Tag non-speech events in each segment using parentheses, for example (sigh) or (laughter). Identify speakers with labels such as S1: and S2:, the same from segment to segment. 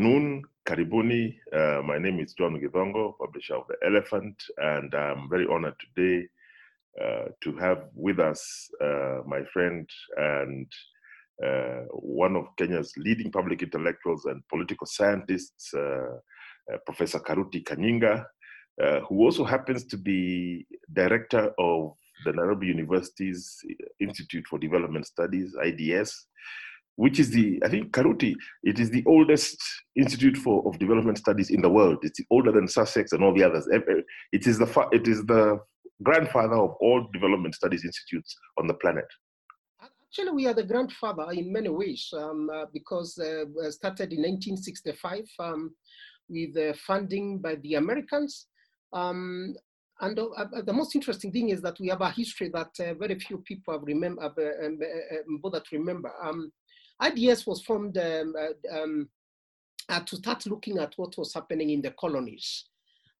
S1: afternoon, Karibuni. Uh, my name is John Githongo, publisher of The Elephant, and I'm very honored today uh, to have with us uh, my friend and uh, one of Kenya's leading public intellectuals and political scientists, uh, uh, Professor Karuti Kanyinga, who also happens to be director of the Nairobi University's Institute for Development Studies, IDS, which is the, I think, Karuti, it is the oldest institute for, of development studies in the world. It's older than Sussex and all the others. It is the, it is the grandfather of all development studies institutes on the planet.
S2: Actually, we are the grandfather in many ways um, uh, because uh, started in 1965 um, with uh, funding by the Americans. Um, and uh, uh, the most interesting thing is that we have a history that uh, very few people have remember, have, um, bothered to remember. Um, IDS was formed um, um, to start looking at what was happening in the colonies.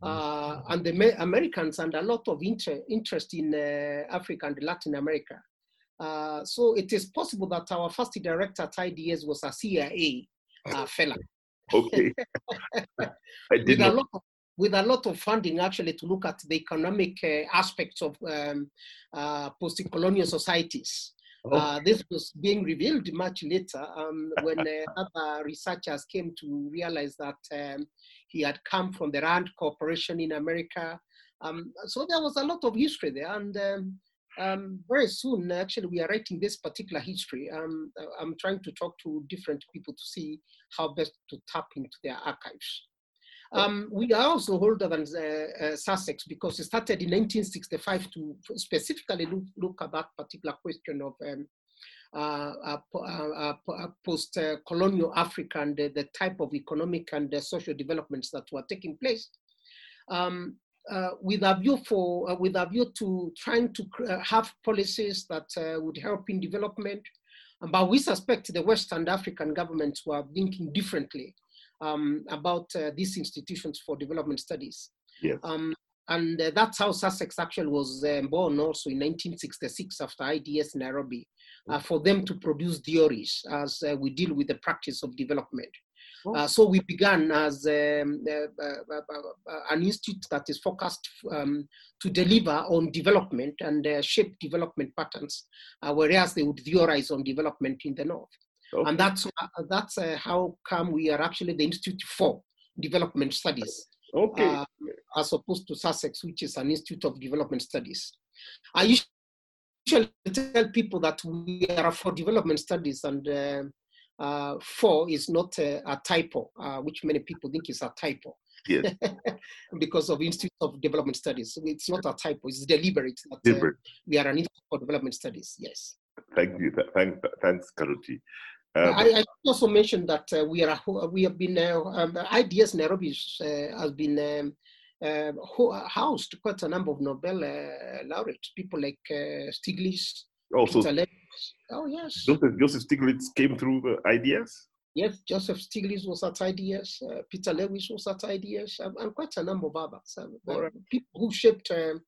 S2: Uh, and the Americans and a lot of inter interest in uh, Africa and Latin America. Uh, so it is possible that our first director at IDS was a CIA (laughs) fellow.
S1: Okay. (laughs)
S2: with, a lot of, with a lot of funding actually to look at the economic aspects of um, post-colonial societies. Oh. Uh, this was being revealed much later um, when uh, (laughs) other researchers came to realize that um, he had come from the Rand Corporation in America. Um, so there was a lot of history there. And um, um, very soon, actually, we are writing this particular history. Um, I'm trying to talk to different people to see how best to tap into their archives. Um, we are also older than uh, uh, Sussex because it started in 1965 to specifically look, look at that particular question of um, uh, uh, uh, uh post-colonial Africa and the, the, type of economic and social developments that were taking place. Um, with a view for, with a view to trying to have policies that would help in development, but we suspect the West and African governments were thinking differently um, about uh, these institutions for development studies.
S1: Yes.
S2: Um, and uh, that's how Sussex actually was uh, born also in 1966 after IDS Nairobi, uh, for them to produce theories as uh, we deal with the practice of development. Oh. Uh, so we began as um, an institute that is focused um, to deliver on development and shape development patterns, whereas they would theorize on development in the north. Okay. And that's, uh, that's uh, how come we are actually the Institute for Development Studies.
S1: Okay. Uh,
S2: as opposed to Sussex, which is an Institute of Development Studies. I usually tell people that we are for development studies and uh, uh, for is not a, a typo, uh, which many people think is a typo.
S1: Yes. (laughs)
S2: because of Institute of Development Studies. It's not a typo, it's deliberate. That,
S1: deliberate.
S2: we are an Institute for Development Studies, yes.
S1: Thank you. Thanks, thanks Karuti.
S2: Uh, I, I, also mentioned that uh, we are we have been uh, um, IDS Nairobi uh, has been um, uh, housed quite a number of Nobel uh, laureates, people like Stiglitz.
S1: Also,
S2: oh yes.
S1: Joseph, Joseph Stiglitz came through the IDS.
S2: Yes, Joseph Stiglitz was at IDS. Peter Lewis was at IDS, um, and quite a number of others. Um, right. People who shaped um,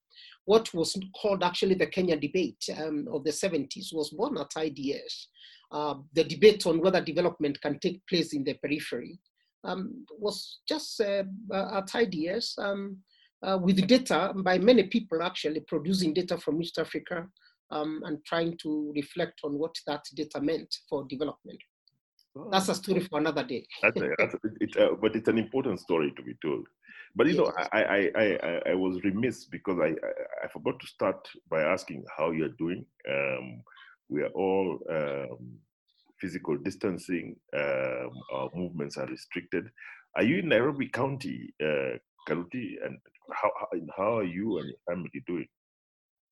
S2: what was called actually the Kenya debate um, of the 70s was born at IDS uh, the debate on whether development can take place in the periphery um, was just uh, at IDS um, uh, with data by many people actually producing data from East Africa um, and trying to reflect on what that data meant for development. That's a story for another day. (laughs)
S1: that's a, that's a, it, uh, but it's an important story to be told. But you yes. know, I, I, I, I, was remiss because I, I, I, forgot to start by asking how you're doing. Um, we are all um, physical distancing, um, our movements are restricted. Are you in Nairobi County, uh, Karuti, and how, how are you and your family doing?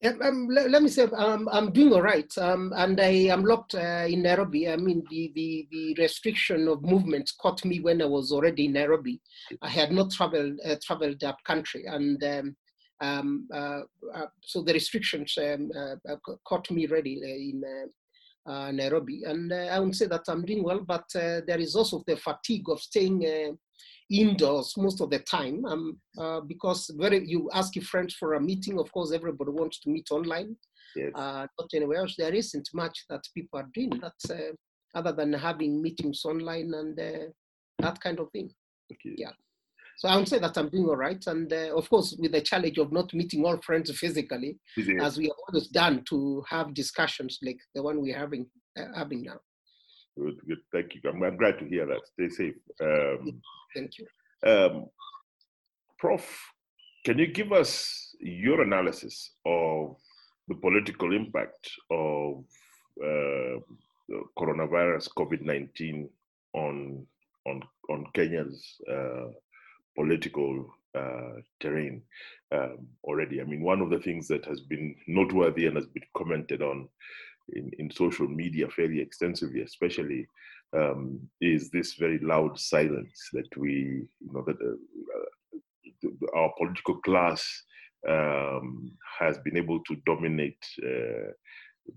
S2: Um, let, let, me say, um, I'm doing all right, um, and I am locked uh, in Nairobi. I mean, the, the, the restriction of movement caught me when I was already in Nairobi. I had not traveled uh, traveled up country, and um, um, uh, uh, so the restrictions um, uh, caught me ready in uh, Nairobi. And uh, I would say that I'm doing well, but uh, there is also the fatigue of staying indoors most of the time um, uh, because very you ask your friends for a meeting of course everybody wants to meet online
S1: yes.
S2: uh, not anywhere else there isn't much that people are doing that's uh, other than having meetings online and that kind of thing. Okay. Yeah. So I would say that I'm doing all right. And uh, of course, with the challenge of not meeting all friends physically, yeah. as we have always done to have discussions like the one we're having, uh, having now.
S1: Good, good. Thank you. I'm, I'm glad to hear that. Stay safe. Um,
S2: Thank you.
S1: Um, Prof, can you give us your analysis of the political impact of uh, coronavirus COVID 19 on, on, on Kenya's uh, political uh, terrain um, already. I mean, one of the things that has been noteworthy and has been commented on in, in social media fairly extensively, especially, um, is this very loud silence that we, you know, that uh, our political class um, has been able to dominate uh,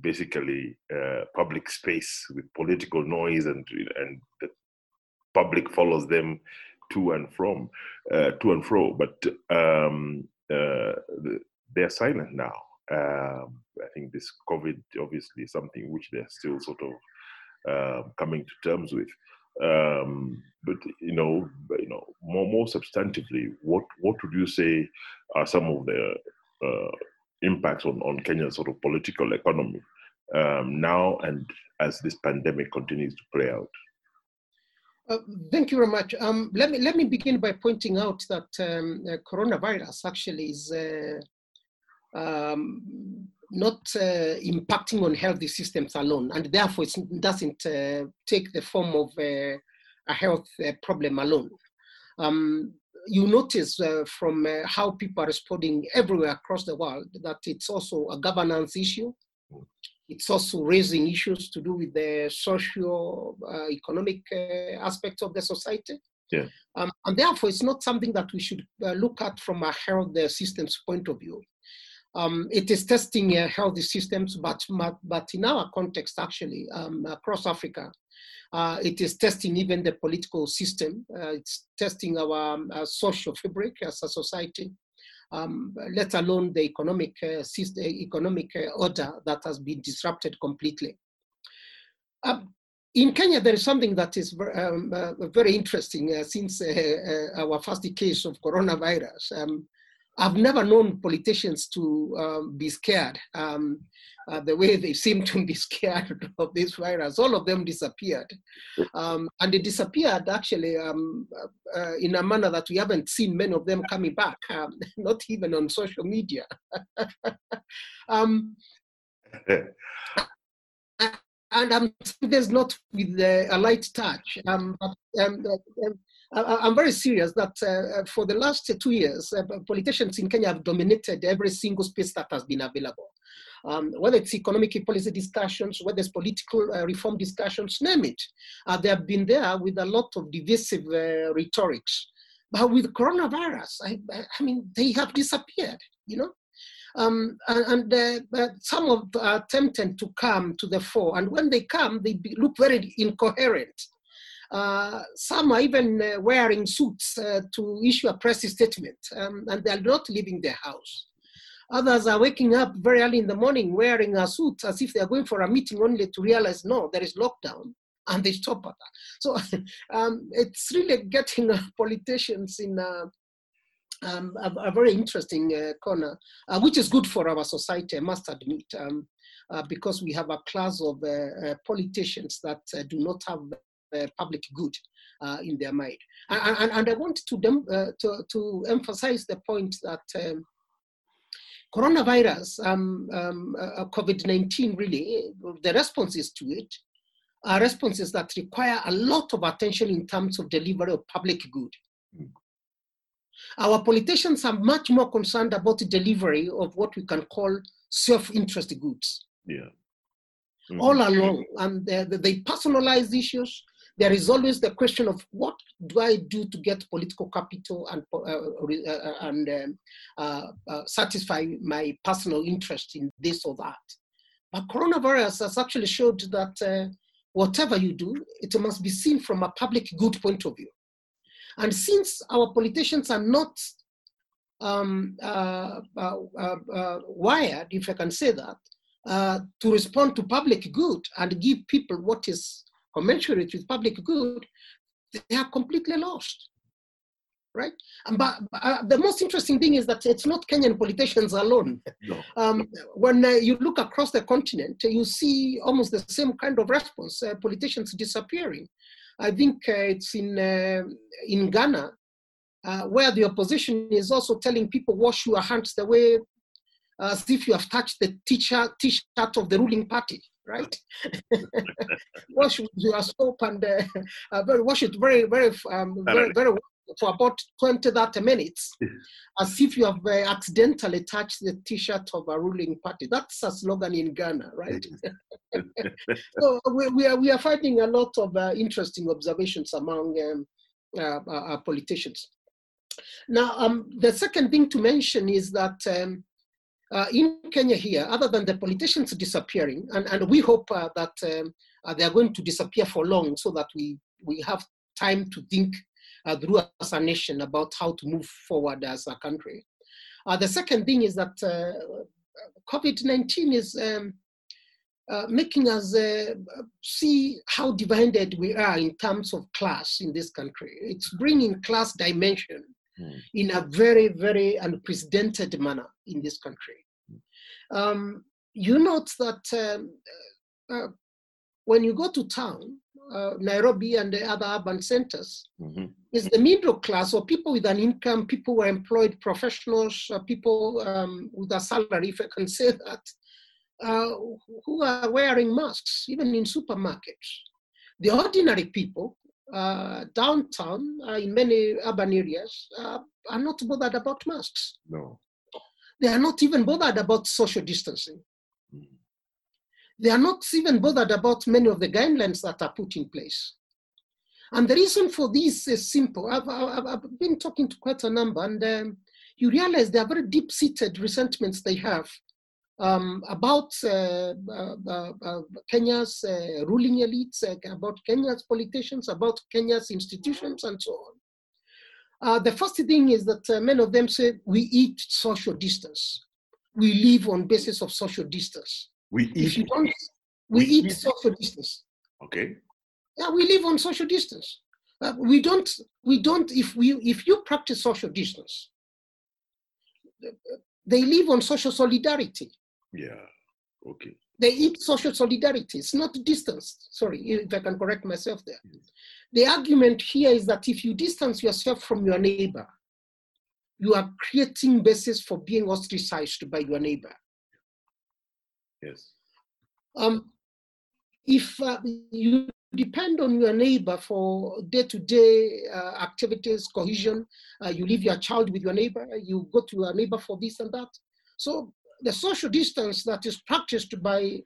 S1: basically uh, public space with political noise and and the public follows them to and from uh, to and fro but um, uh, they're silent now um, i think this covid obviously is something which they're still sort of uh, coming to terms with um, but you know you know more more substantively what what would you say are some of the uh, impacts on, on Kenya's sort of political economy um, now and as this pandemic continues to play out?
S2: Uh, thank you very much. Um, let me let me begin by pointing out that um, uh, coronavirus actually is uh, um, not uh, impacting on healthy systems alone, and therefore it doesn't uh, take the form of a health problem alone. Um, you notice from how people are responding everywhere across the world that it's also a governance issue. It's also raising issues to do with the socio uh, economic uh, aspects of the society.
S1: Yeah.
S2: Um, and therefore, it's not something that we should uh, look at from a health systems point of view. Um, it is testing uh, healthy systems, but, but in our context, actually, um, across Africa, uh, it is testing even the political system. Uh, it's testing our um, social fabric as a society, um, let alone the economic, uh, system, economic uh, order that has been disrupted completely. Um, in Kenya, there is something that is um, uh, very interesting since our first case of coronavirus. Um, I've never known politicians to um, be scared um, uh, the way they seem to be (laughs) scared of this virus. All of them disappeared. Um, and they disappeared actually um, uh, in a manner that we haven't seen many of them coming back, um, (laughs) not even on social media. (laughs) Um, and um, there's not with uh, a light touch. Um, I'm very serious that uh, for the last two years, uh, politicians in Kenya have dominated every single space that has been available. Um, whether it's economic policy discussions, whether it's political uh, reform discussions, name it. Uh, they have been there with a lot of divisive uh, rhetorics. But with coronavirus, I, I, mean, they have disappeared, you know? Um, and, uh, some of are attempting to come to the fore. And when they come, they look very incoherent. Uh, some are even uh, wearing suits uh, to issue a press statement, um, and they are not leaving their house. Others are waking up very early in the morning wearing a suit as if they are going for a meeting only to realize, no, there is lockdown, and they stop at that. So (laughs) um, it's really getting (laughs) politicians in a, um, a, a, very interesting uh, corner, uh, which is good for our society, I must admit, um, uh, because we have a class of politicians that do not have uh, public good uh, in their mind. And, and, and I want to, dem- uh, to, to emphasize the point that um, coronavirus, um, um, COVID-19 really, the responses to it are responses that require a lot of attention in terms of delivery of public good. Our politicians are much more concerned about the delivery of what we can call self-interest goods.
S1: Yeah.
S2: Mm-hmm. All along, and they, they personalize issues, there is always the question of what do I do to get political capital and, uh, uh, uh, and um, uh, uh, satisfy my personal interest in this or that. But coronavirus has actually showed that uh, whatever you do, it must be seen from a public good point of view. And since our politicians are not um, wired, if I can say that, to respond to public good and give people what is commensurate with public good, they are completely lost right? And but uh, the most interesting thing is that it's not Kenyan politicians alone. No. Um, when uh, you look across the continent, you see almost the same kind of response: uh, politicians disappearing. I think uh, it's in uh, in Ghana uh, where the opposition is also telling people wash your hands the way as if you have touched the t-shirt, t-shirt of the ruling party right? (laughs) wash your soap and uh, uh, wash it very, very, um, very, very well for about 20 30 minutes as if you have uh, accidentally touched the t-shirt of a ruling party. That's a slogan in ghana right? (laughs) (laughs) So we, we, are, we are finding a lot of uh, interesting observations among um, uh, uh, politicians. Now um, the second thing to mention is that um, uh, in Kenya here, other than the politicians disappearing, and, and we hope uh, that um, they are going to disappear for long so that we, we have time to think uh, through as a nation about how to move forward as a country. Uh, the second thing is that uh, COVID-19 is um, uh, making us uh, see how divided we are in terms of class in this country. It's bringing class dimension mm. in a very, very unprecedented manner in this country. Um, you note that um, uh, when you go to town, uh, Nairobi and the other urban centers mm-hmm. is the middle class or people with an income, people who are employed professionals, uh, people um, with a salary, if I can say that, uh, who are wearing masks, even in supermarkets. The ordinary people uh, downtown uh, in many urban areas uh, are not bothered about masks.
S1: No.
S2: They are not even bothered about social distancing. They are not even bothered about many of the guidelines that are put in place. And the reason for this is simple. I've, I've, I've been talking to quite a number, and um, you realize there are very deep seated resentments they have um, about uh, uh, uh, uh Kenya's uh, ruling elites, uh, about Kenya's politicians, about Kenya's institutions, and so on. The first thing is that many of them say we eat social distance. We live on basis of social distance.
S1: We eat.
S2: If you don't, we, we eat, eat, social distance.
S1: Okay.
S2: Yeah, we live on social distance. Uh, we don't. We don't. If we if you practice social distance, they live on social solidarity.
S1: Yeah. Okay.
S2: They eat social solidarity. It's not distance. Sorry, if I can correct myself there. The argument here is that if you distance yourself from your neighbor, you are creating basis for being ostracized by your neighbor.
S1: Yes.
S2: Um, if uh, you depend on your neighbor for day-to-day uh, activities, cohesion, uh, you leave your child with your neighbor, you go to your neighbor for this and that. So the social distance that is practiced by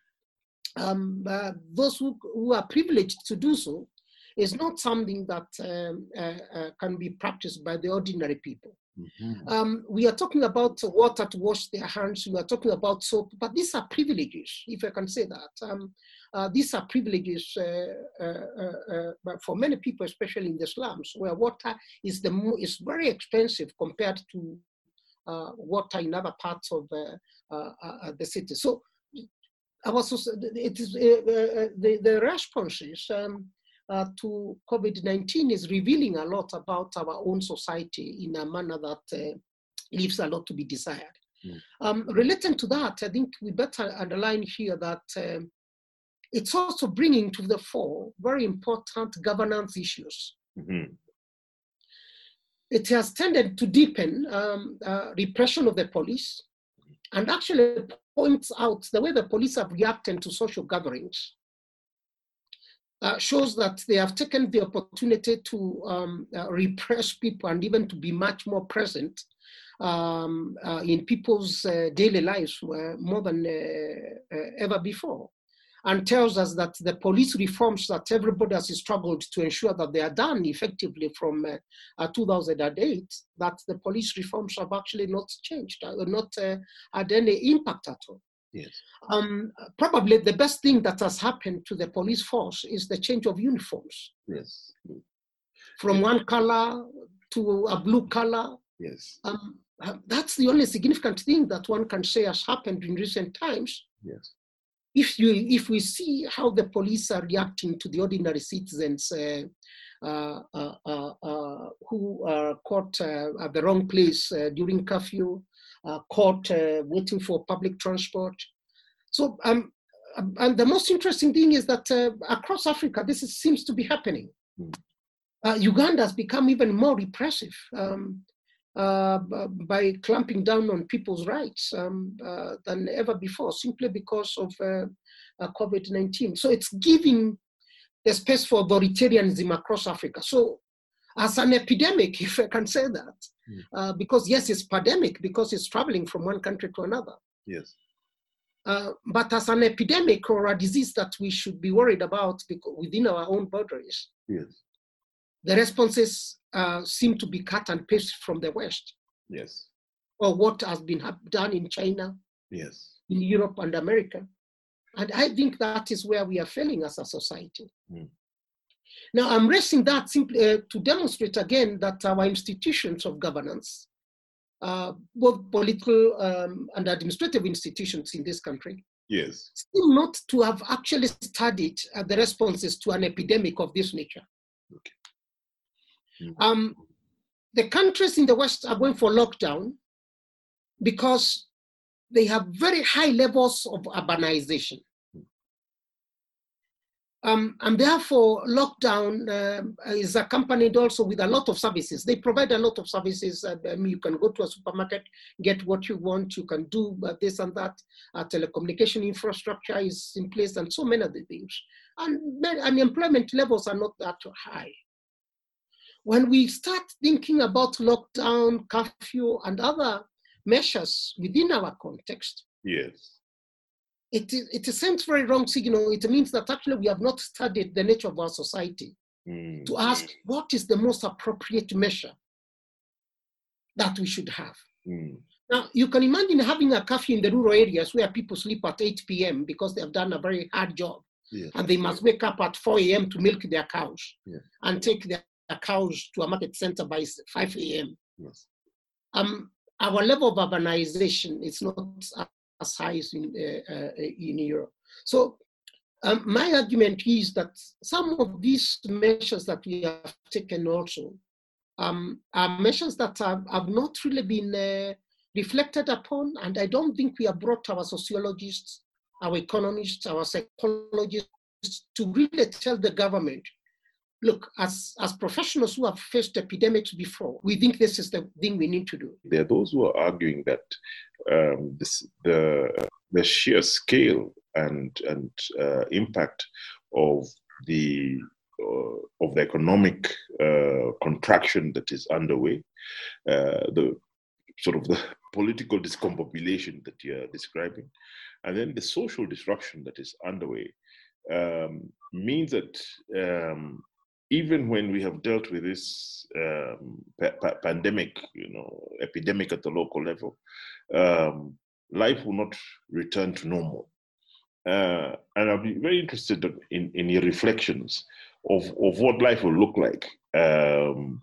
S2: um, uh, those who, who are privileged to do so is not something that um, uh, uh, can be practiced by the ordinary people. Mm-hmm. Um, we are talking about water to wash their hands. We are talking about soap, but these are privileges, if I can say that. Um, uh, these are privileges uh, uh, uh, for many people, especially in the slums, where water is the mo- is very expensive compared to water in other parts of the city. So, also, it is the the responses. Um, uh, to COVID-19 is revealing a lot about our own society in a manner that uh, leaves a lot to be desired. Mm. Um, relating to that, I think we better underline here that um, it's also bringing to the fore very important governance issues. Mm-hmm. It has tended to deepen um, uh, repression of the police and actually points out the way the police have reacted to social gatherings uh, shows that they have taken the opportunity to um, uh, repress people and even to be much more present um, uh, in people's uh, daily lives uh, more than ever before. And tells us that the police reforms that everybody has struggled to ensure that they are done effectively from 2008, that the police reforms have actually not changed, not had any impact at all.
S1: Yes.
S2: Um, probably the best thing that has happened to the police force is the change of uniforms.
S1: Yes.
S2: From one color to a blue color.
S1: Yes.
S2: Um, uh, that's the only significant thing that one can say has happened in recent times.
S1: Yes.
S2: If you if we see how the police are reacting to the ordinary citizens uh, uh, uh, uh, uh who are caught at the wrong place during curfew, caught waiting for public transport. So um, um, and the most interesting thing is that across Africa, this is, seems to be happening. Mm. Uganda has become even more repressive. Um, uh, by clamping down on people's rights um, uh, than ever before, simply because of uh, uh COVID 19. So it's giving the space for authoritarianism across Africa. So, as an epidemic, (laughs) if I can say that, mm. because yes, it's pandemic because it's traveling from one country to another.
S1: Yes.
S2: Uh, but as an epidemic or a disease that we should be worried about within our own boundaries,
S1: yes.
S2: the responses uh, seem to be cut and paste from the West.
S1: Yes.
S2: Or what has been done in China.
S1: Yes.
S2: In Europe and America. And I think that is where we are failing as a society. Mm. Now, I'm raising that simply uh, to demonstrate again that our institutions of governance, uh, both political um, and administrative institutions in this country,
S1: yes,
S2: seem not to have actually studied uh, the responses to an epidemic of this nature. Okay. Mm. Um, the countries in the West are going for lockdown because they have very high levels of urbanization. Um, and therefore, lockdown uh, is accompanied also with a lot of services. They provide a lot of services. Uh, mean, you can go to a supermarket, get what you want. You can do uh, this and that. Uh, telecommunication infrastructure is in place, and so many other things. And unemployment levels are not that high when we start thinking about lockdown, curfew, and other measures within our context,
S1: yes,
S2: it, it sends very wrong signal. It means that actually we have not studied the nature of our society mm. to ask what is the most appropriate measure that we should have. Mm. Now, you can imagine having a curfew in the rural areas where people sleep at 8 p.m. because they have done a very hard job. Yes. And they must wake up at 4 a.m. to milk their cows yes. and take their cows to a market center by 5 a.m.
S1: Yes.
S2: Um, our level of urbanization is not as high as in, uh, uh, in Europe. So um, my argument is that some of these measures that we have taken also um, are measures that have, have not really been uh, reflected upon, and I don't think we have brought our sociologists, our economists, our psychologists to really tell the government look, as, as professionals who have faced epidemics before, we think this is the thing we need to do.
S1: There are those who are arguing that um, this, the, the sheer scale and, and uh, impact of the, uh, of the economic uh, contraction that is underway, uh, the sort of the political discombobulation that you're describing, and then the social disruption that is underway um, means that um, even when we have dealt with this um, pa- pa- pandemic, you know, epidemic at the local level, um, life will not return to normal. Uh, and I'll be very interested in, in your reflections of, of what life will look like. Um,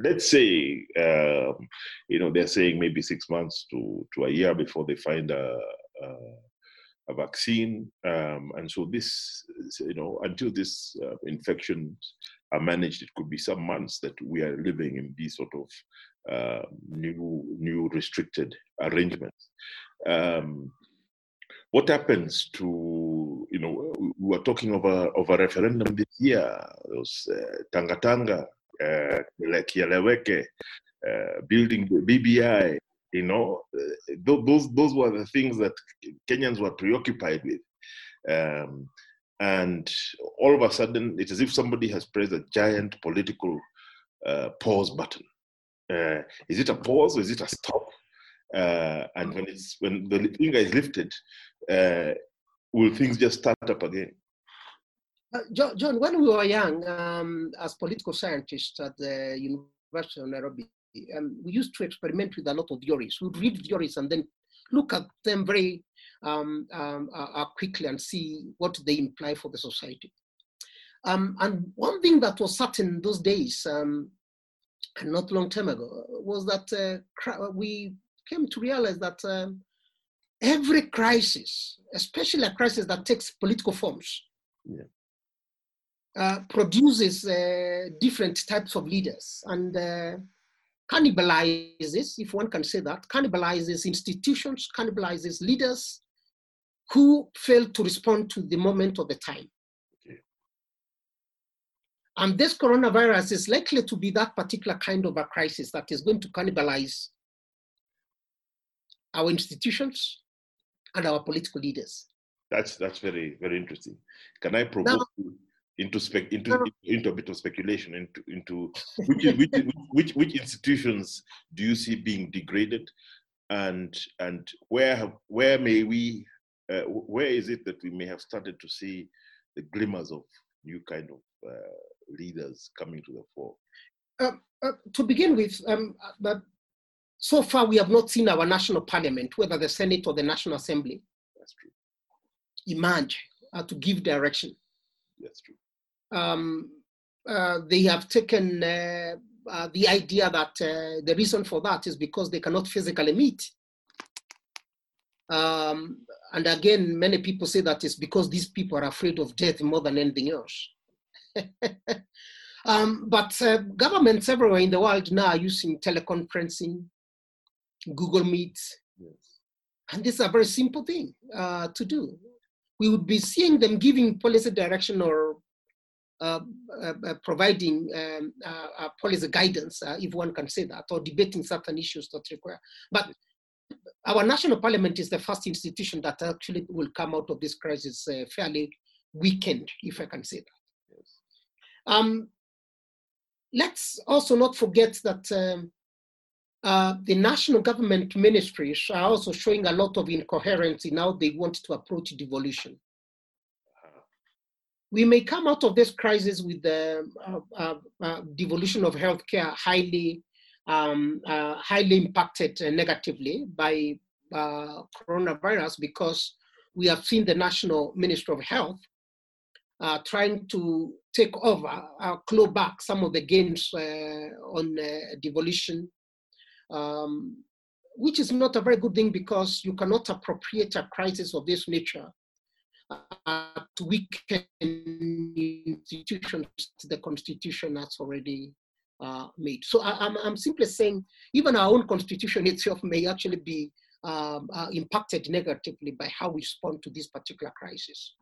S1: let's say, um, you know, they're saying maybe six months to, to a year before they find a, a a vaccine. Um, and so this, you know, until this uh, infections are managed, it could be some months that we are living in these sort of uh, new, new restricted arrangements. Um, what happens to, you know, we were talking of a, of a referendum this year, those uh, Tanga Tanga, uh, Kieleweke, uh, building the BBI, you know, uh, those those were the things that Kenyans were preoccupied with. Um, and all of a sudden, it's as if somebody has pressed a giant political uh, pause button. Uh, is it a pause or is it a stop? Uh, and when it's when the finger is lifted, uh, will things just start up again?
S2: Uh, John, when we were young, um, as political scientists at the University of Nairobi, um, we used to experiment with a lot of theories. We'd read theories and then look at them very um, um, uh, uh, quickly and see what they imply for the society. Um, and one thing that was certain those days, um, and not long time ago, was that uh, we came to realize that um, every crisis, especially a crisis that takes political forms, yeah. uh, produces uh, different types of leaders and uh, cannibalizes, if one can say that, cannibalizes institutions, cannibalizes leaders who fail to respond to the moment of the time. And this coronavirus is likely to be that particular kind of a crisis that is going to cannibalize our institutions and our political leaders.
S1: That's that's very very interesting. Can I provoke now, you into spec into, now, into a bit of speculation into into which, which, which which institutions do you see being degraded, and and where where may we uh, where is it that we may have started to see the glimmers of new kind of uh, leaders coming to the fore?
S2: Uh, uh, to begin with, um, but so far we have not seen our national parliament, whether the Senate or the National Assembly,
S1: That's true.
S2: emerge uh, to give direction.
S1: That's true.
S2: Um, uh, they have taken uh, uh, the idea that the reason for that is because they cannot physically meet. Um, and again, many people say that it's because these people are afraid of death more than anything else. (laughs) um, but uh, governments everywhere in the world now are using teleconferencing, Google Meet, yes. and this is a very simple thing uh, to do. We would be seeing them giving policy direction or uh, uh, uh providing um, uh, policy guidance, if one can say that, or debating certain issues that require. But our national parliament is the first institution that actually will come out of this crisis fairly weakened, if I can say that. Um, let's also not forget that um, uh, the national government ministries are also showing a lot of incoherence in how they want to approach devolution. We may come out of this crisis with the uh, uh, uh devolution of healthcare highly, um, uh, highly impacted negatively by uh, coronavirus because we have seen the National Minister of Health uh, trying to take over, uh, claw back some of the gains uh, on uh, devolution, um, which is not a very good thing because you cannot appropriate a crisis of this nature to weaken institutions the constitution has already uh, made. So I, am I'm, I'm simply saying even our own constitution (laughs) itself may actually be um, uh, impacted negatively by how we respond to this particular crisis.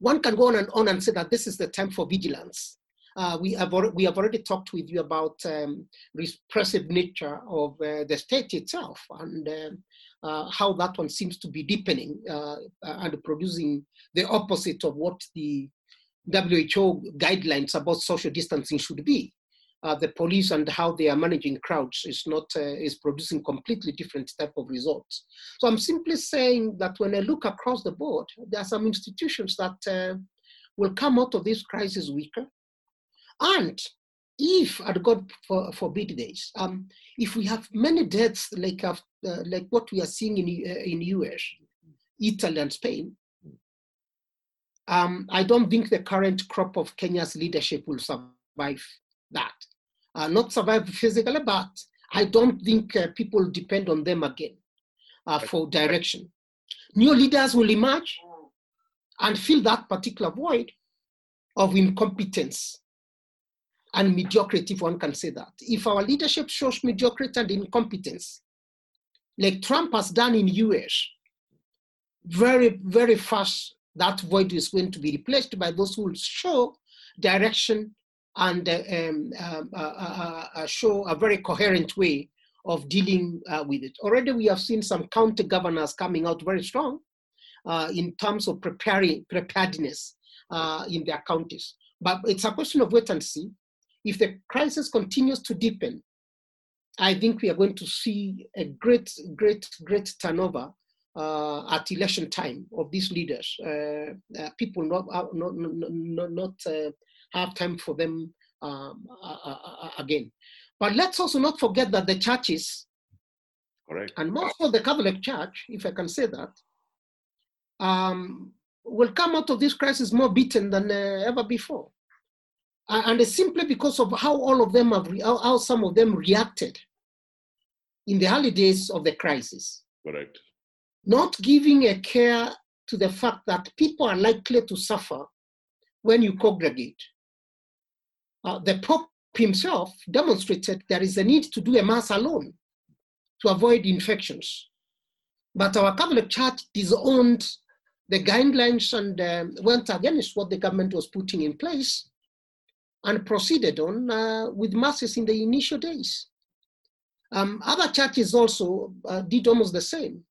S2: One can go on and on and say that this is the time for vigilance. Uh, we, have we have already talked with you about um, repressive nature of uh, the state itself and um, uh, how that one seems to be deepening uh, and producing the opposite of what the WHO guidelines about social distancing should be uh, the police and how they are managing crowds is not uh, is producing completely different type of results. So I'm simply saying that when I look across the board, there are some institutions that will come out of this crisis weaker. And if, and God forbid this, um, if we have many deaths like uh, like what we are seeing in uh, in US, Italy, and Spain, um, I don't think the current crop of Kenya's leadership will survive that. Uh, not survive physically, but I don't think uh, people depend on them again uh, for direction. New leaders will emerge and fill that particular void of incompetence and mediocrity, if one can say that. If our leadership shows mediocrity and incompetence, like Trump has done in US, very, very fast that void is going to be replaced by those who will show direction and uh, um, um uh, uh, uh, show a very coherent way of dealing with it. Already we have seen some county governors coming out very strong in terms of preparing preparedness in their counties. But it's a question of wait and see. If the crisis continues to deepen, I think we are going to see a great, great, great turnover uh, at election time of these leaders. Uh, uh, people not not not, not have time for them um, uh, again. But let's also not forget that the churches,
S1: Correct.
S2: and most of the Catholic Church, if I can say that, um, will come out of this crisis more beaten than uh, ever before. And simply because of how all of them have, how, how some of them reacted in the early days of the crisis.
S1: Correct.
S2: not giving a care to the fact that people are likely to suffer when you congregate. Uh, the Pope himself demonstrated there is a need to do a mass alone to avoid infections. But our Catholic Church disowned the guidelines and um, went against what the government was putting in place and proceeded on uh, with masses in the initial days. Um, other churches also uh, did almost the same.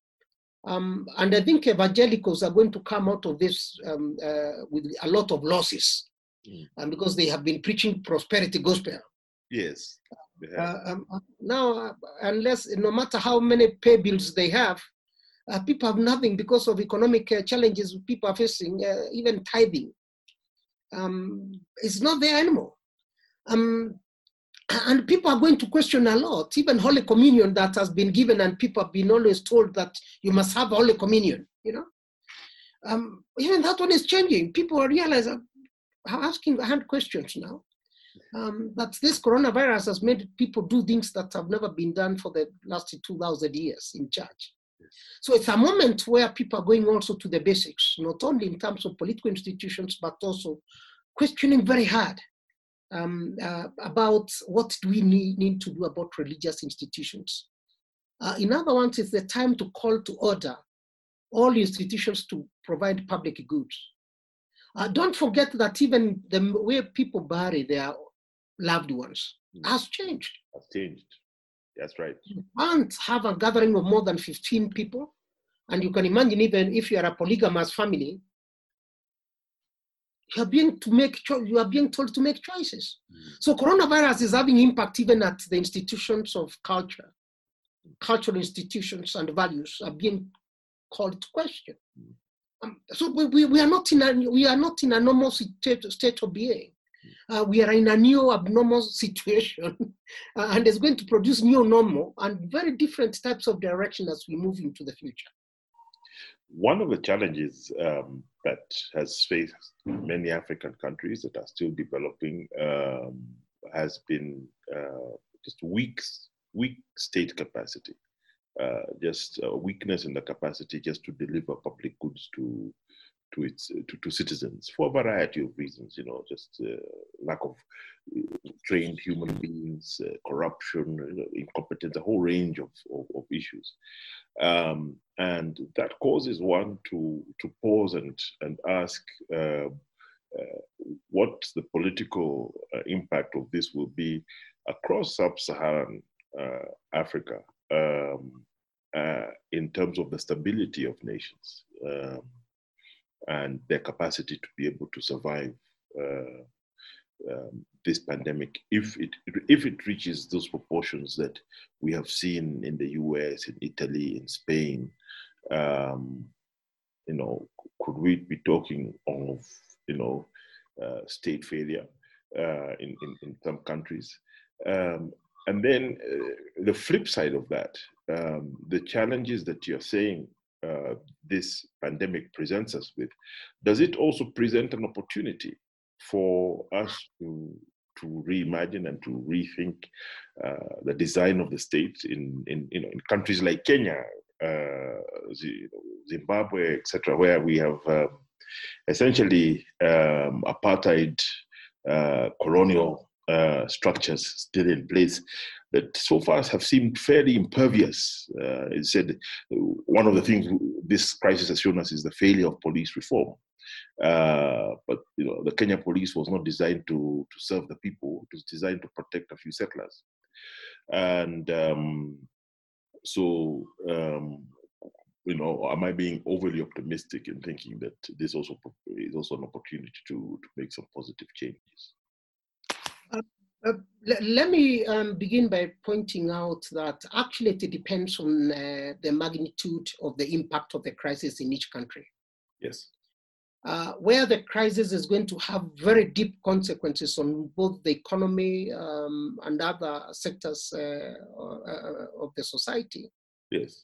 S2: Um, and I think evangelicals are going to come out of this um, uh, with a lot of losses mm. um, because they have been preaching prosperity gospel.
S1: Yes.
S2: Uh, um, uh, now, uh, unless no matter how many pay bills they have, uh, people have nothing because of economic uh, challenges people are facing, even tithing. Um, it's not there anymore. Um, (clears throat) and people are going to question a lot even holy communion that has been given and people have been always told that you must have holy communion you know? Um, even that one is changing. People are realizing asking hard questions now. Um, but this coronavirus has made people do things that have never been done for the last 2000 years in church so it's a moment where people are going also to the basics not only in terms of political institutions but also questioning very hard um, uh, about what do we need, need to do about religious institutions. Uh, in other words, it's the time to call to order all institutions to provide public goods. Uh, don't forget that even the way people bury their loved ones mm. has changed.
S1: Has changed. That's right.
S2: You can't have a gathering of more than 15 people. And you can imagine even if you are a polygamous family, you are being to make cho- you are being told to make choices. Mm. So coronavirus is having impact even at the institutions of culture. Cultural institutions and values are being called to question. Mm. Um, so we, we, we, are not in a we are not in a normal state, state of being. Uh, we are in a new abnormal situation, (laughs) uh, and it's going to produce new normal and very different types of direction as we move into the future.
S1: One of the challenges um, that has faced many African countries that are still developing um, has been uh, just weak, weak state capacity, uh, just a weakness in the capacity just to deliver public goods to to its to, to citizens for a variety of reasons. You know, just uh, lack of uh, trained human beings, uh, corruption, you know, incompetence, a whole range of, of, of issues. Um, and that causes one to, to pause and, and ask uh, uh, what the political uh, impact of this will be across sub Saharan uh, Africa um, uh, in terms of the stability of nations um, and their capacity to be able to survive uh, um, this pandemic if it if it reaches those proportions that we have seen in the US, in Italy, in Spain, um, you know, could we be talking of you know uh, state failure uh, in, in, in some countries? Um, and then uh, the flip side of that, um, the challenges that you're saying uh, this pandemic presents us with, does it also present an opportunity for us to to reimagine and to rethink uh, the design of the state in, in, you know, in countries like Kenya, uh, Zimbabwe, etc., where we have uh, essentially um, apartheid uh, colonial uh, structures still in place that so far have seemed fairly impervious. Uh, it said one of the things this crisis has shown us is the failure of police reform. Uh, but you know, the Kenya police was not designed to to serve the people. It was designed to protect a few settlers, and um, so um, you know, am I being overly optimistic in thinking that this also is also an opportunity to to make some positive changes?
S2: Uh, uh, let me um, begin by pointing out that actually it depends on uh, the magnitude of the impact of the crisis in each country.
S1: Yes
S2: uh, where the crisis is going to have very deep consequences on both the economy um, and other sectors uh, uh, of the society.
S1: Yes.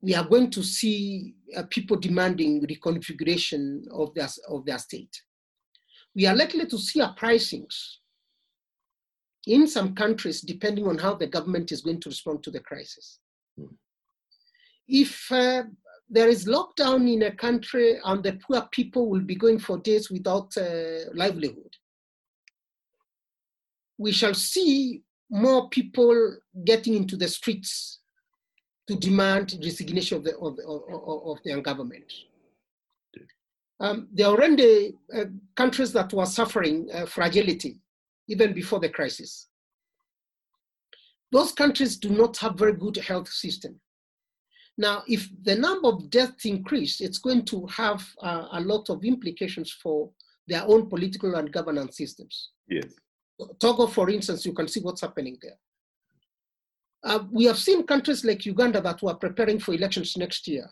S2: We are going to see uh, people demanding reconfiguration of their, of their state. We are likely to see uprisings in some countries depending on how the government is going to respond to the crisis. Mm. if uh, there is lockdown in a country and the poor people will be going for days without uh, livelihood, we shall see more people getting into the streets to demand resignation of the, of, of, of the government. Um, there are already uh, countries that were suffering uh, fragility even before the crisis. Those countries do not have very good health system. Now, if the number of deaths increase, it's going to have uh, a lot of implications for their own political and governance systems.
S1: Yes.
S2: Togo, for instance, you can see what's happening there. Uh, we have seen countries like Uganda that were preparing for elections next year.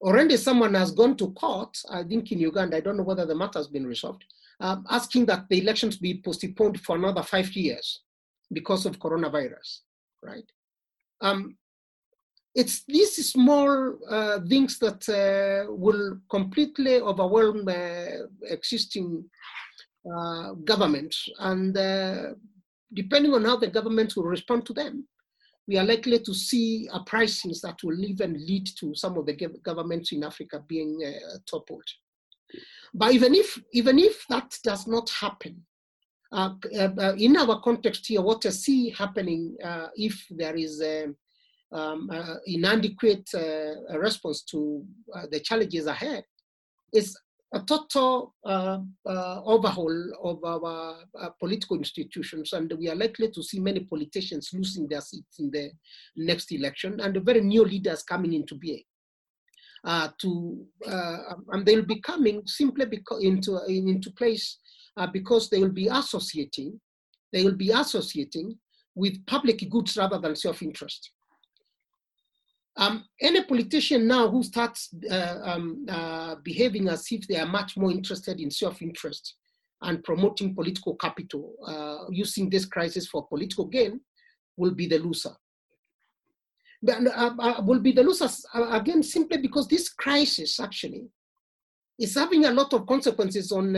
S2: Already someone has gone to court, I think in Uganda, I don't know whether the matter has been resolved, um, asking that the elections be postponed for another five years because of coronavirus, right? Um, it's these small uh, things that uh, will completely overwhelm uh, existing uh, governments. And uh, depending on how the government will respond to them, we are likely to see uprisings that will even lead to some of the governments in Africa being uh, toppled. But even if, even if that does not happen, uh, uh, in our context here, what I see happening uh, if there is a, um, inadequate response to the challenges ahead is a total uh, uh, overhaul of our uh, political institutions, and we are likely to see many politicians losing their seats in the next election, and the very new leaders coming into being. Uh, to uh, and they'll be coming simply because into into place uh, because they will be associating, they will be associating with public goods rather than self-interest. Um, any politician now who starts uh, um, uh, behaving as if they are much more interested in self-interest and promoting political capital, uh, using this crisis for political gain, will be the loser. But, uh, uh, will be the losers uh, again simply because this crisis actually is having a lot of consequences on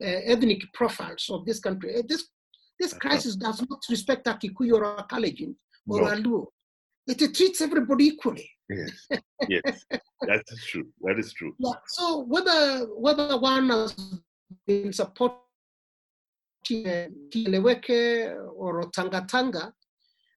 S2: ethnic profiles of this country. This this crisis does not respect a Kikuyu or a Kalenjin or no. a Luo it treats everybody equally.
S1: Yes, (laughs) yes, that's true. That is true.
S2: Yeah. So whether whether one has been supporting Kieleweke or Tanga Tanga,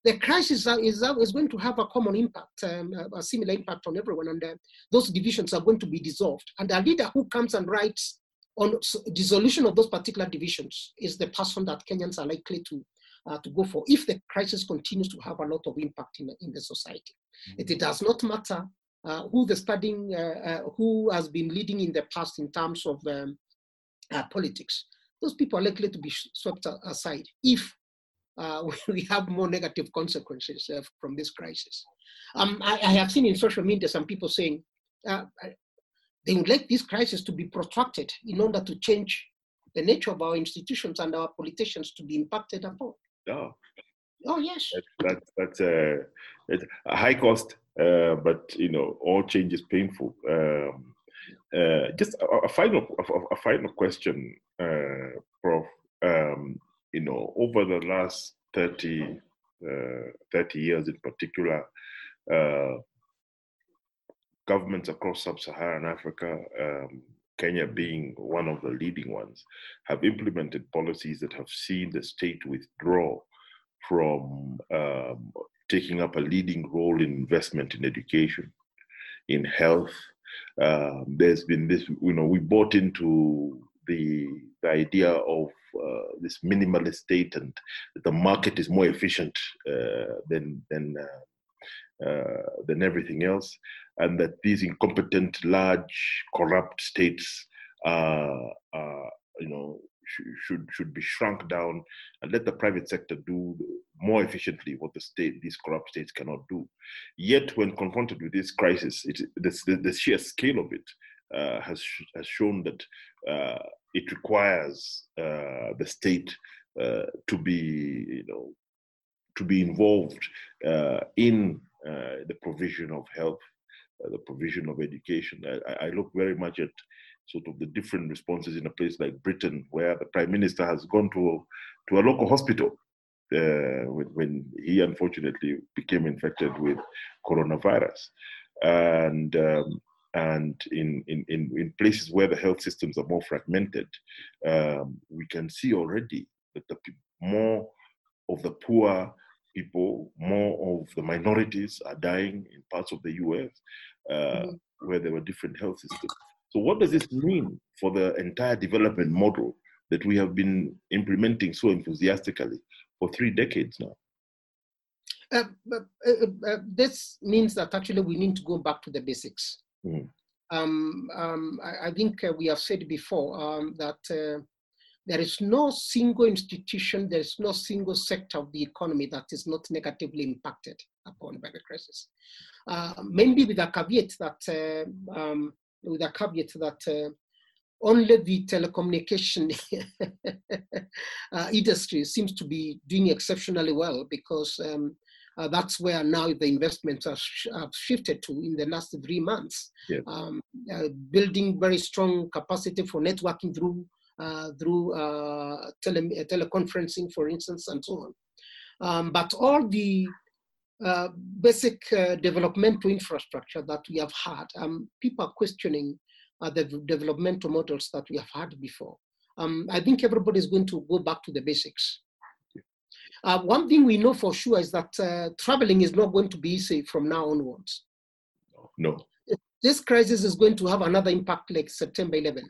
S2: the crisis is, is going to have a common impact, um, a similar impact on everyone, and uh, those divisions are going to be dissolved. And a leader who comes and writes on dissolution of those particular divisions is the person that Kenyans are likely to uh, to go for if the crisis continues to have a lot of impact in, in the society. Mm-hmm. It, it, does not matter uh, who the studying, uh, uh, who has been leading in the past in terms of um, uh, politics. Those people are likely to be swept aside if (laughs) we have more negative consequences from this crisis. Um, I, I, have seen in social media some people saying they would like this crisis to be protracted in order to change the nature of our institutions and our politicians to be impacted upon.
S1: Oh.
S2: Oh yes.
S1: That, that, that's a, a high cost, uh, but you know all change is painful. Um, uh, just a, a, final a, a, final question, uh, Prof. Um, you know, over the last 30, uh, 30 years in particular, uh, governments across sub-Saharan Africa um, Kenya being one of the leading ones, have implemented policies that have seen the state withdraw from um, taking up a leading role in investment in education, in health. Um, there's been this, you know, we bought into the, the idea of uh, this minimalist state and the market is more efficient uh, than than uh, uh than everything else and that these incompetent, large, corrupt states, you know, should should be shrunk down and let the private sector do more efficiently what the state these corrupt states cannot do. Yet, when confronted with this crisis, it, the, the sheer scale of it uh, has has shown that uh, it requires uh, the state uh, to be you know to be involved uh, in uh, the provision of health uh, the provision of education. I, I, look very much at sort of the different responses in a place like Britain, where the prime minister has gone to to a local hospital uh, when, when, he unfortunately became infected with coronavirus. And um, and in, in, in, in, places where the health systems are more fragmented, um, we can see already that the more of the poor people, more of the minorities are dying in parts of the US uh, mm-hmm. where there were different health systems. So, what does this mean for the entire development model that we have been implementing so enthusiastically for three decades now?
S2: Uh, uh, uh, this means that actually we need to go back to the basics. Mm. Um, um, I, I, think uh, we have said before um, that uh, there is no single institution, there is no single sector of the economy that is not negatively impacted upon by the crisis. Uh, maybe with a caveat that, uh, um, with a caveat that uh, only the telecommunication (laughs) uh, industry seems to be doing exceptionally well because um, uh, that's where now the investments have, sh- have, shifted to in the last three months.
S1: Yeah.
S2: Um, uh, building very strong capacity for networking through uh, through uh, tele- teleconferencing, for instance, and so on. Um, but all the uh, basic uh, developmental infrastructure that we have had, um, people are questioning the developmental models that we have had before. Um, I think everybody is going to go back to the basics. Uh, one thing we know for sure is that uh, traveling is not going to be easy from now onwards.
S1: No.
S2: This crisis is going to have another impact like September 11.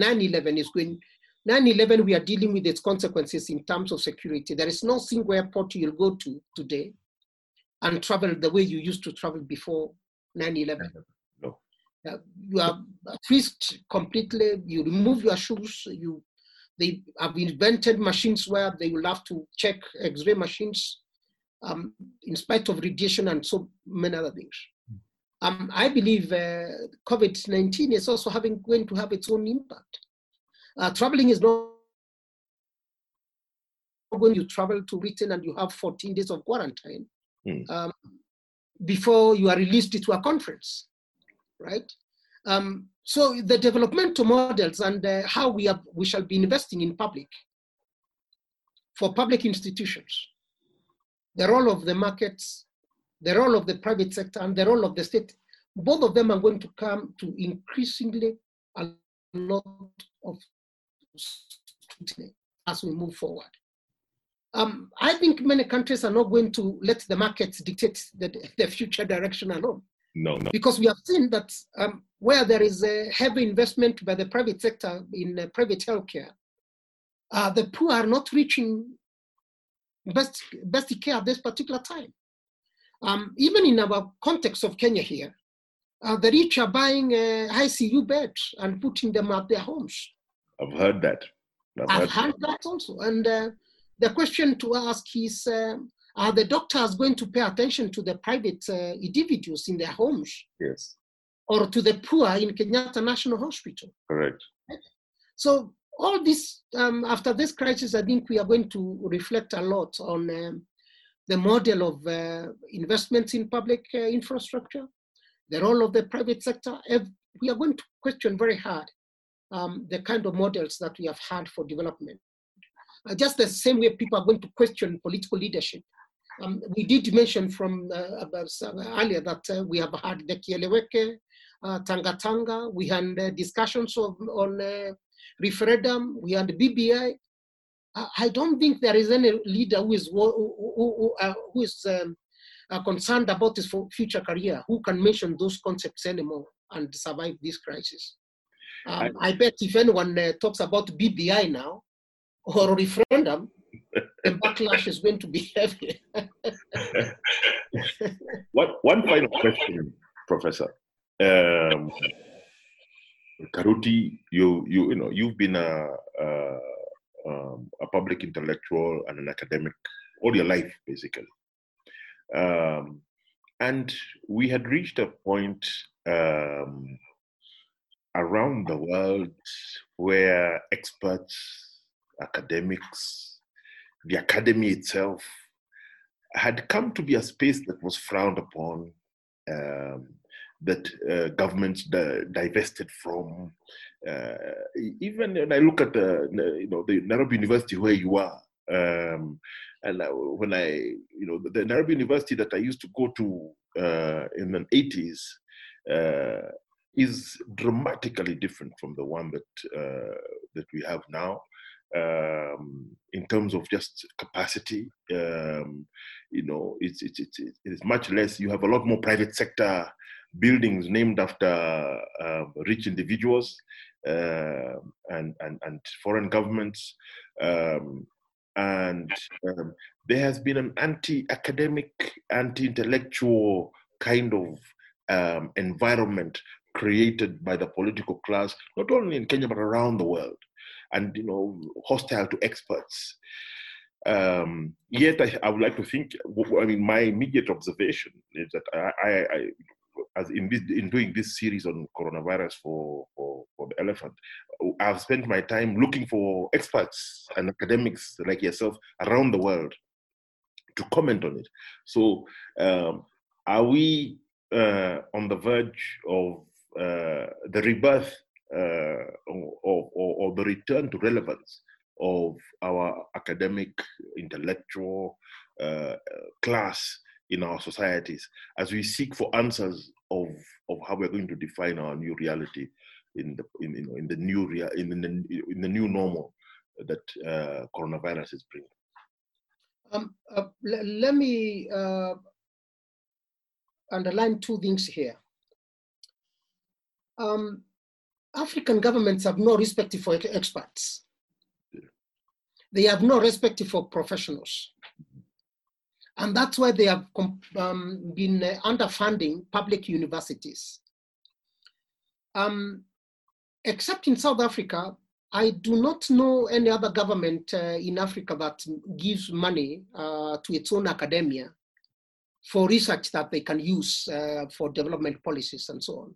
S2: 9-11 is going, 9-11 we are dealing with its consequences in terms of security. There is no single airport you'll go to today and travel the way you used to travel before 9-11.
S1: No.
S2: Uh, you are frisked completely, you remove your shoes, you they have invented machines where they will have to check X-ray machines um, in spite of radiation and so many other things. Um, I believe uh, COVID-19 is also having going to have its own impact. Uh, traveling is not when you travel to Britain and you have 14 days of quarantine mm. um, before you are released to a conference, right? Um, so the developmental models and uh, how we, have, we shall be investing in public for public institutions, the role of the markets, the role of the private sector, and the role of the state, both of them are going to come to increasingly a lot of scrutiny as we move forward. Um, I think many countries are not going to let the markets dictate the, the future direction alone.
S1: No, no.
S2: Because we have seen that um, where there is a heavy investment by the private sector in uh, private healthcare, uh, the poor are not reaching best, best care at this particular time. Um, even in our context of Kenya here, uh, the rich are buying uh, ICU beds and putting them at their homes.
S1: I've heard that.
S2: I've, I've heard, heard that. that. also. And uh, the question to ask is, um, are the doctors going to pay attention to the private uh, individuals in their homes?
S1: Yes.
S2: Or to the poor in Kenyatta National Hospital?
S1: Correct.
S2: So all this, um, after this crisis, I think we are going to reflect a lot on um, the model of uh, investments in public uh, infrastructure, the role of the private sector. We are going to question very hard um, the kind of models that we have had for development. Uh, just the same way people are going to question political leadership um, we did mention from uh, earlier that uh, we have had the Kieleweke, uh, Tanga Tanga, we had uh, discussions of, on uh, referendum, we had BBI. I don't think there is any leader who is, who, who, uh, who is um, concerned about his future career who can mention those concepts anymore and survive this crisis. Um, I, I, bet if anyone talks about BBI now or referendum, the backlash is going to be heavy. (laughs)
S1: one, one final question, Professor. Um, Karuti, you you you know you've been a a, um, a public intellectual and an academic all your life, basically. Um, and we had reached a point um, around the world where experts, academics, the academy itself had come to be a space that was frowned upon, um, that uh, governments di- divested from. Uh, even when I look at the, you know, the Nairobi University where you are, Um, and I, when I, you know, the Nairobi University that I used to go to uh, in the 80s uh, is dramatically different from the one that uh, that we have now. Um, in terms of just capacity, um, you know, it's, it's, it's, it's much less. You have a lot more private sector buildings named after uh, rich individuals uh, and, and, and foreign governments. Um, and um, there has been an anti-academic, anti-intellectual kind of um, environment created by the political class, not only in Kenya but around the world, and you know, hostile to experts. Um, yet, I, I, would like to think. I mean, my immediate observation is that I, I, I as in, this, in doing this series on coronavirus for, for, for the elephant, I've spent my time looking for experts and academics like yourself around the world to comment on it. So, um, are we uh, on the verge of uh, the rebirth uh, or, or, or, the return to relevance of our academic, intellectual uh, class in our societies as we seek for answers of, of how we're going to define our new reality in the in, in, in the new rea- in the in the new normal that uh, coronavirus is bringing.
S2: Um, uh, l- let me uh, underline two things here. Um, African governments have no respect for experts. They have no respect for professionals. And that's why they have um, been uh, underfunding public universities. Um, except in South Africa, I do not know any other government uh, in Africa that gives money uh, to its own academia for research that they can use uh, for development policies and so on.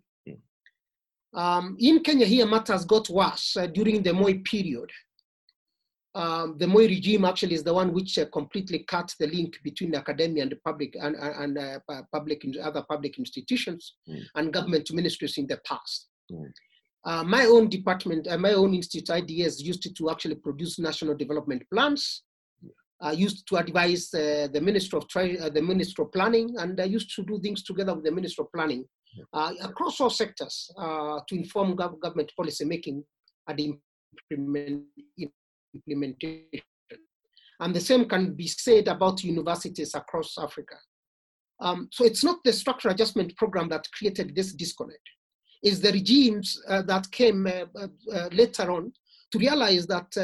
S2: Um, in Kenya, here matters got worse uh, during the Moi period. Um, the Moi regime actually is the one which uh, completely cut the link between academia and the public and, and uh, public other public institutions mm. and government ministries in the past. Mm. Uh, my own department, uh, my own institute, IDS, used to, to actually produce national development plans uh, used to advise uh, the Minister of Tri- uh, the Minister of Planning, and I used to do things together with the Minister of Planning uh, across all sectors uh, to inform gov- government policy making and implement- implementation. And the same can be said about universities across Africa. Um, so it's not the structural adjustment program that created this disconnect. It's the regimes uh, that came later on to realize that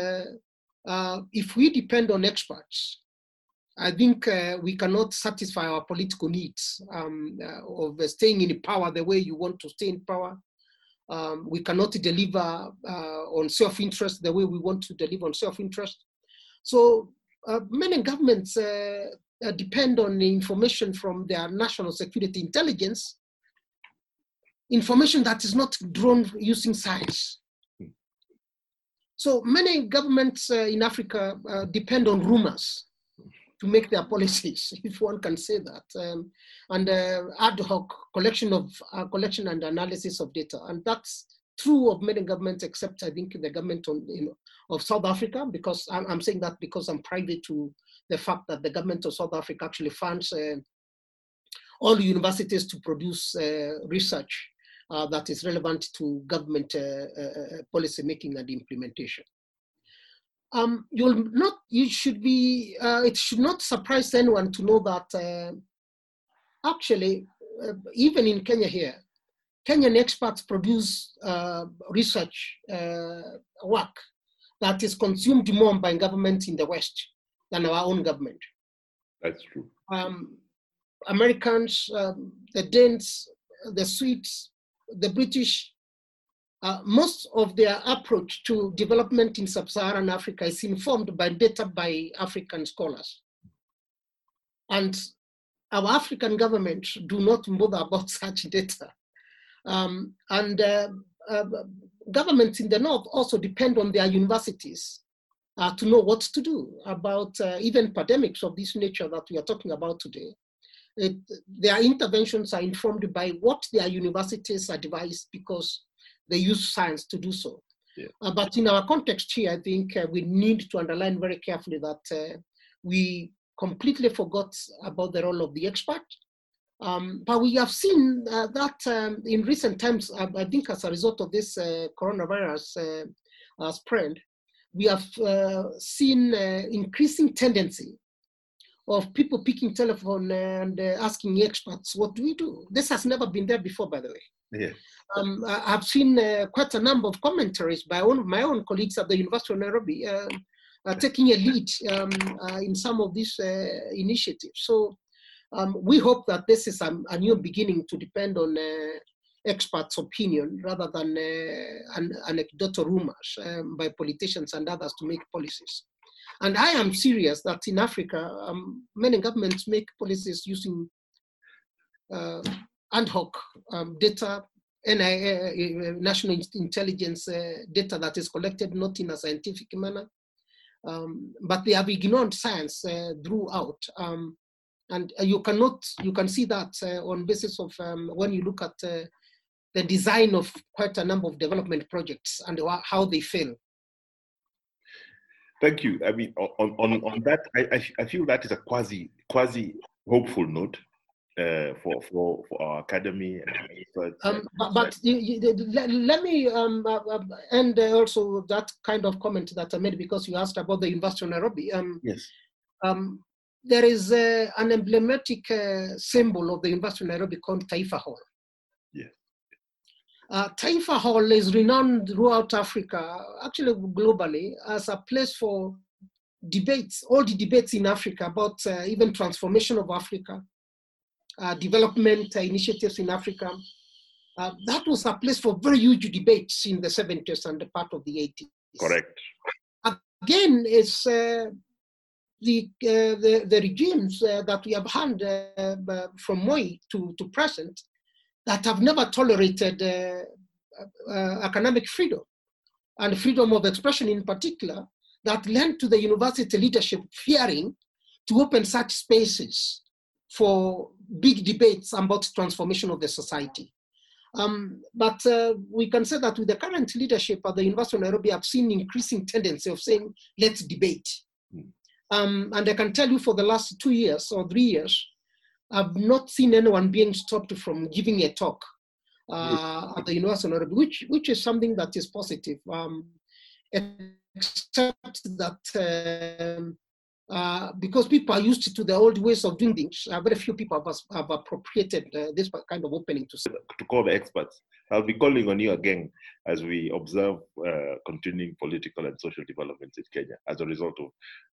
S2: uh, if we depend on experts, I think uh, we cannot satisfy our political needs um, uh, of staying in power the way you want to stay in power. Um, we cannot deliver uh, on self-interest the way we want to deliver on self-interest. So uh, many governments uh, depend on the information from their national security intelligence, information that is not drawn using science. So many governments uh, in Africa uh, depend on rumors to make their policies, (laughs) if one can say that, um, and uh, ad hoc collection of uh, collection and analysis of data, and that's true of many governments, except I think the government on, you know, of South Africa, because I'm, I'm, saying that because I'm private to the fact that the government of South Africa actually funds uh, all universities to produce uh, research uh, that is relevant to government uh, policy making and implementation. Um, you'll not, you should be, it should not surprise anyone to know that actually, even in Kenya here, Kenyan experts produce uh, research uh, work that is consumed more by governments in the West than our own government.
S1: That's true.
S2: Um, Americans, um, the Danes, the Swedes, the British, uh, most of their approach to development in sub-Saharan Africa is informed by data by African scholars. And our African governments do not bother about (laughs) such data. Um, and uh, uh, governments in the north also depend on their universities uh, to know what to do about uh, even pandemics of this nature that we are talking about today it, their interventions are informed by what their universities advise because they use science to do so.
S1: Yeah.
S2: Uh, but in our context here, I think uh, we need to underline very carefully that uh, we completely forgot about the role of the expert. Um, but we have seen uh, that um, in recent times, I, I, think as a result of this uh, coronavirus uh, spread, we have seen increasing tendency of people picking telephone and asking experts, what do we do? This has never been there before, by the way.
S1: Yeah.
S2: Um, I've seen uh, quite a number of commentaries by one of my own colleagues at the University of Nairobi uh, uh, taking a lead um, uh, in some of these uh, initiatives. So um, we hope that this is a, a new beginning to depend on uh, experts' opinion rather than an, anecdotal rumors um, by politicians and others to make policies. And I am serious that in Africa, um, many governments make policies using ad hoc um, data, NIA, uh, national intelligence uh, data that is collected not in a scientific manner, um, but they have ignored science uh, throughout. Um, and you cannot, you can see that uh, on basis of um, when you look at uh, the design of quite a number of development projects and how they fail.
S1: Thank you. I mean, on, on, on that, I, I feel that is a quasi quasi hopeful note uh, for, for, for our academy.
S2: And um, but, but you, you, let, let, me um, uh, uh, end also that kind of comment that I made because you asked about the University of Nairobi. Um,
S1: yes.
S2: Um, there is uh, an emblematic uh, symbol of the University of Nairobi called Taifa Hall.
S1: Yes.
S2: Uh, Taifa Hall is renowned throughout Africa, actually globally, as a place for debates, all the debates in Africa about even transformation of Africa, development initiatives in Africa. Uh, that was a place for very huge debates in the 70s and the part of the 80s.
S1: Correct.
S2: Again, it's uh, the, uh, the, the regimes uh, that we have had uh, from Moi to, to present that have never tolerated economic freedom and freedom of expression in particular that led to the university leadership fearing to open such spaces for big debates about transformation of the society. Um, but uh, we can say that with the current leadership at the University of Nairobi, I've seen increasing tendency of saying, let's debate. Mm. Um, and I can tell you for the last two years or three years, I've not seen anyone being stopped from giving a talk uh, at the University of Nairobi, which, which is something that is positive. Um, except that um, uh, because people are used to the old ways of doing things. Uh, very few people have, have appropriated uh, this kind of opening to
S1: to call the experts. I'll be calling on you again as we observe uh, continuing political and social developments in Kenya as a result of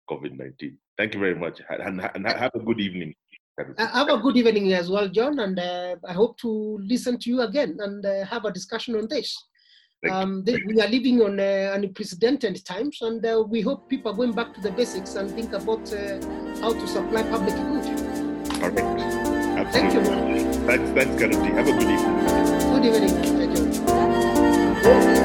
S1: COVID-19. Thank you very much, and, and have a good evening.
S2: Uh, have a good evening as well, John, and I hope to listen to you again and have a discussion on this. Um, they, we are living on uh, unprecedented times, and uh, we hope people are going back to the basics and think about uh, how to supply public good.
S1: Perfect.
S2: Absolutely. Thank you.
S1: Thanks, thanks, Karuti. Have a good evening.
S2: Good evening, John.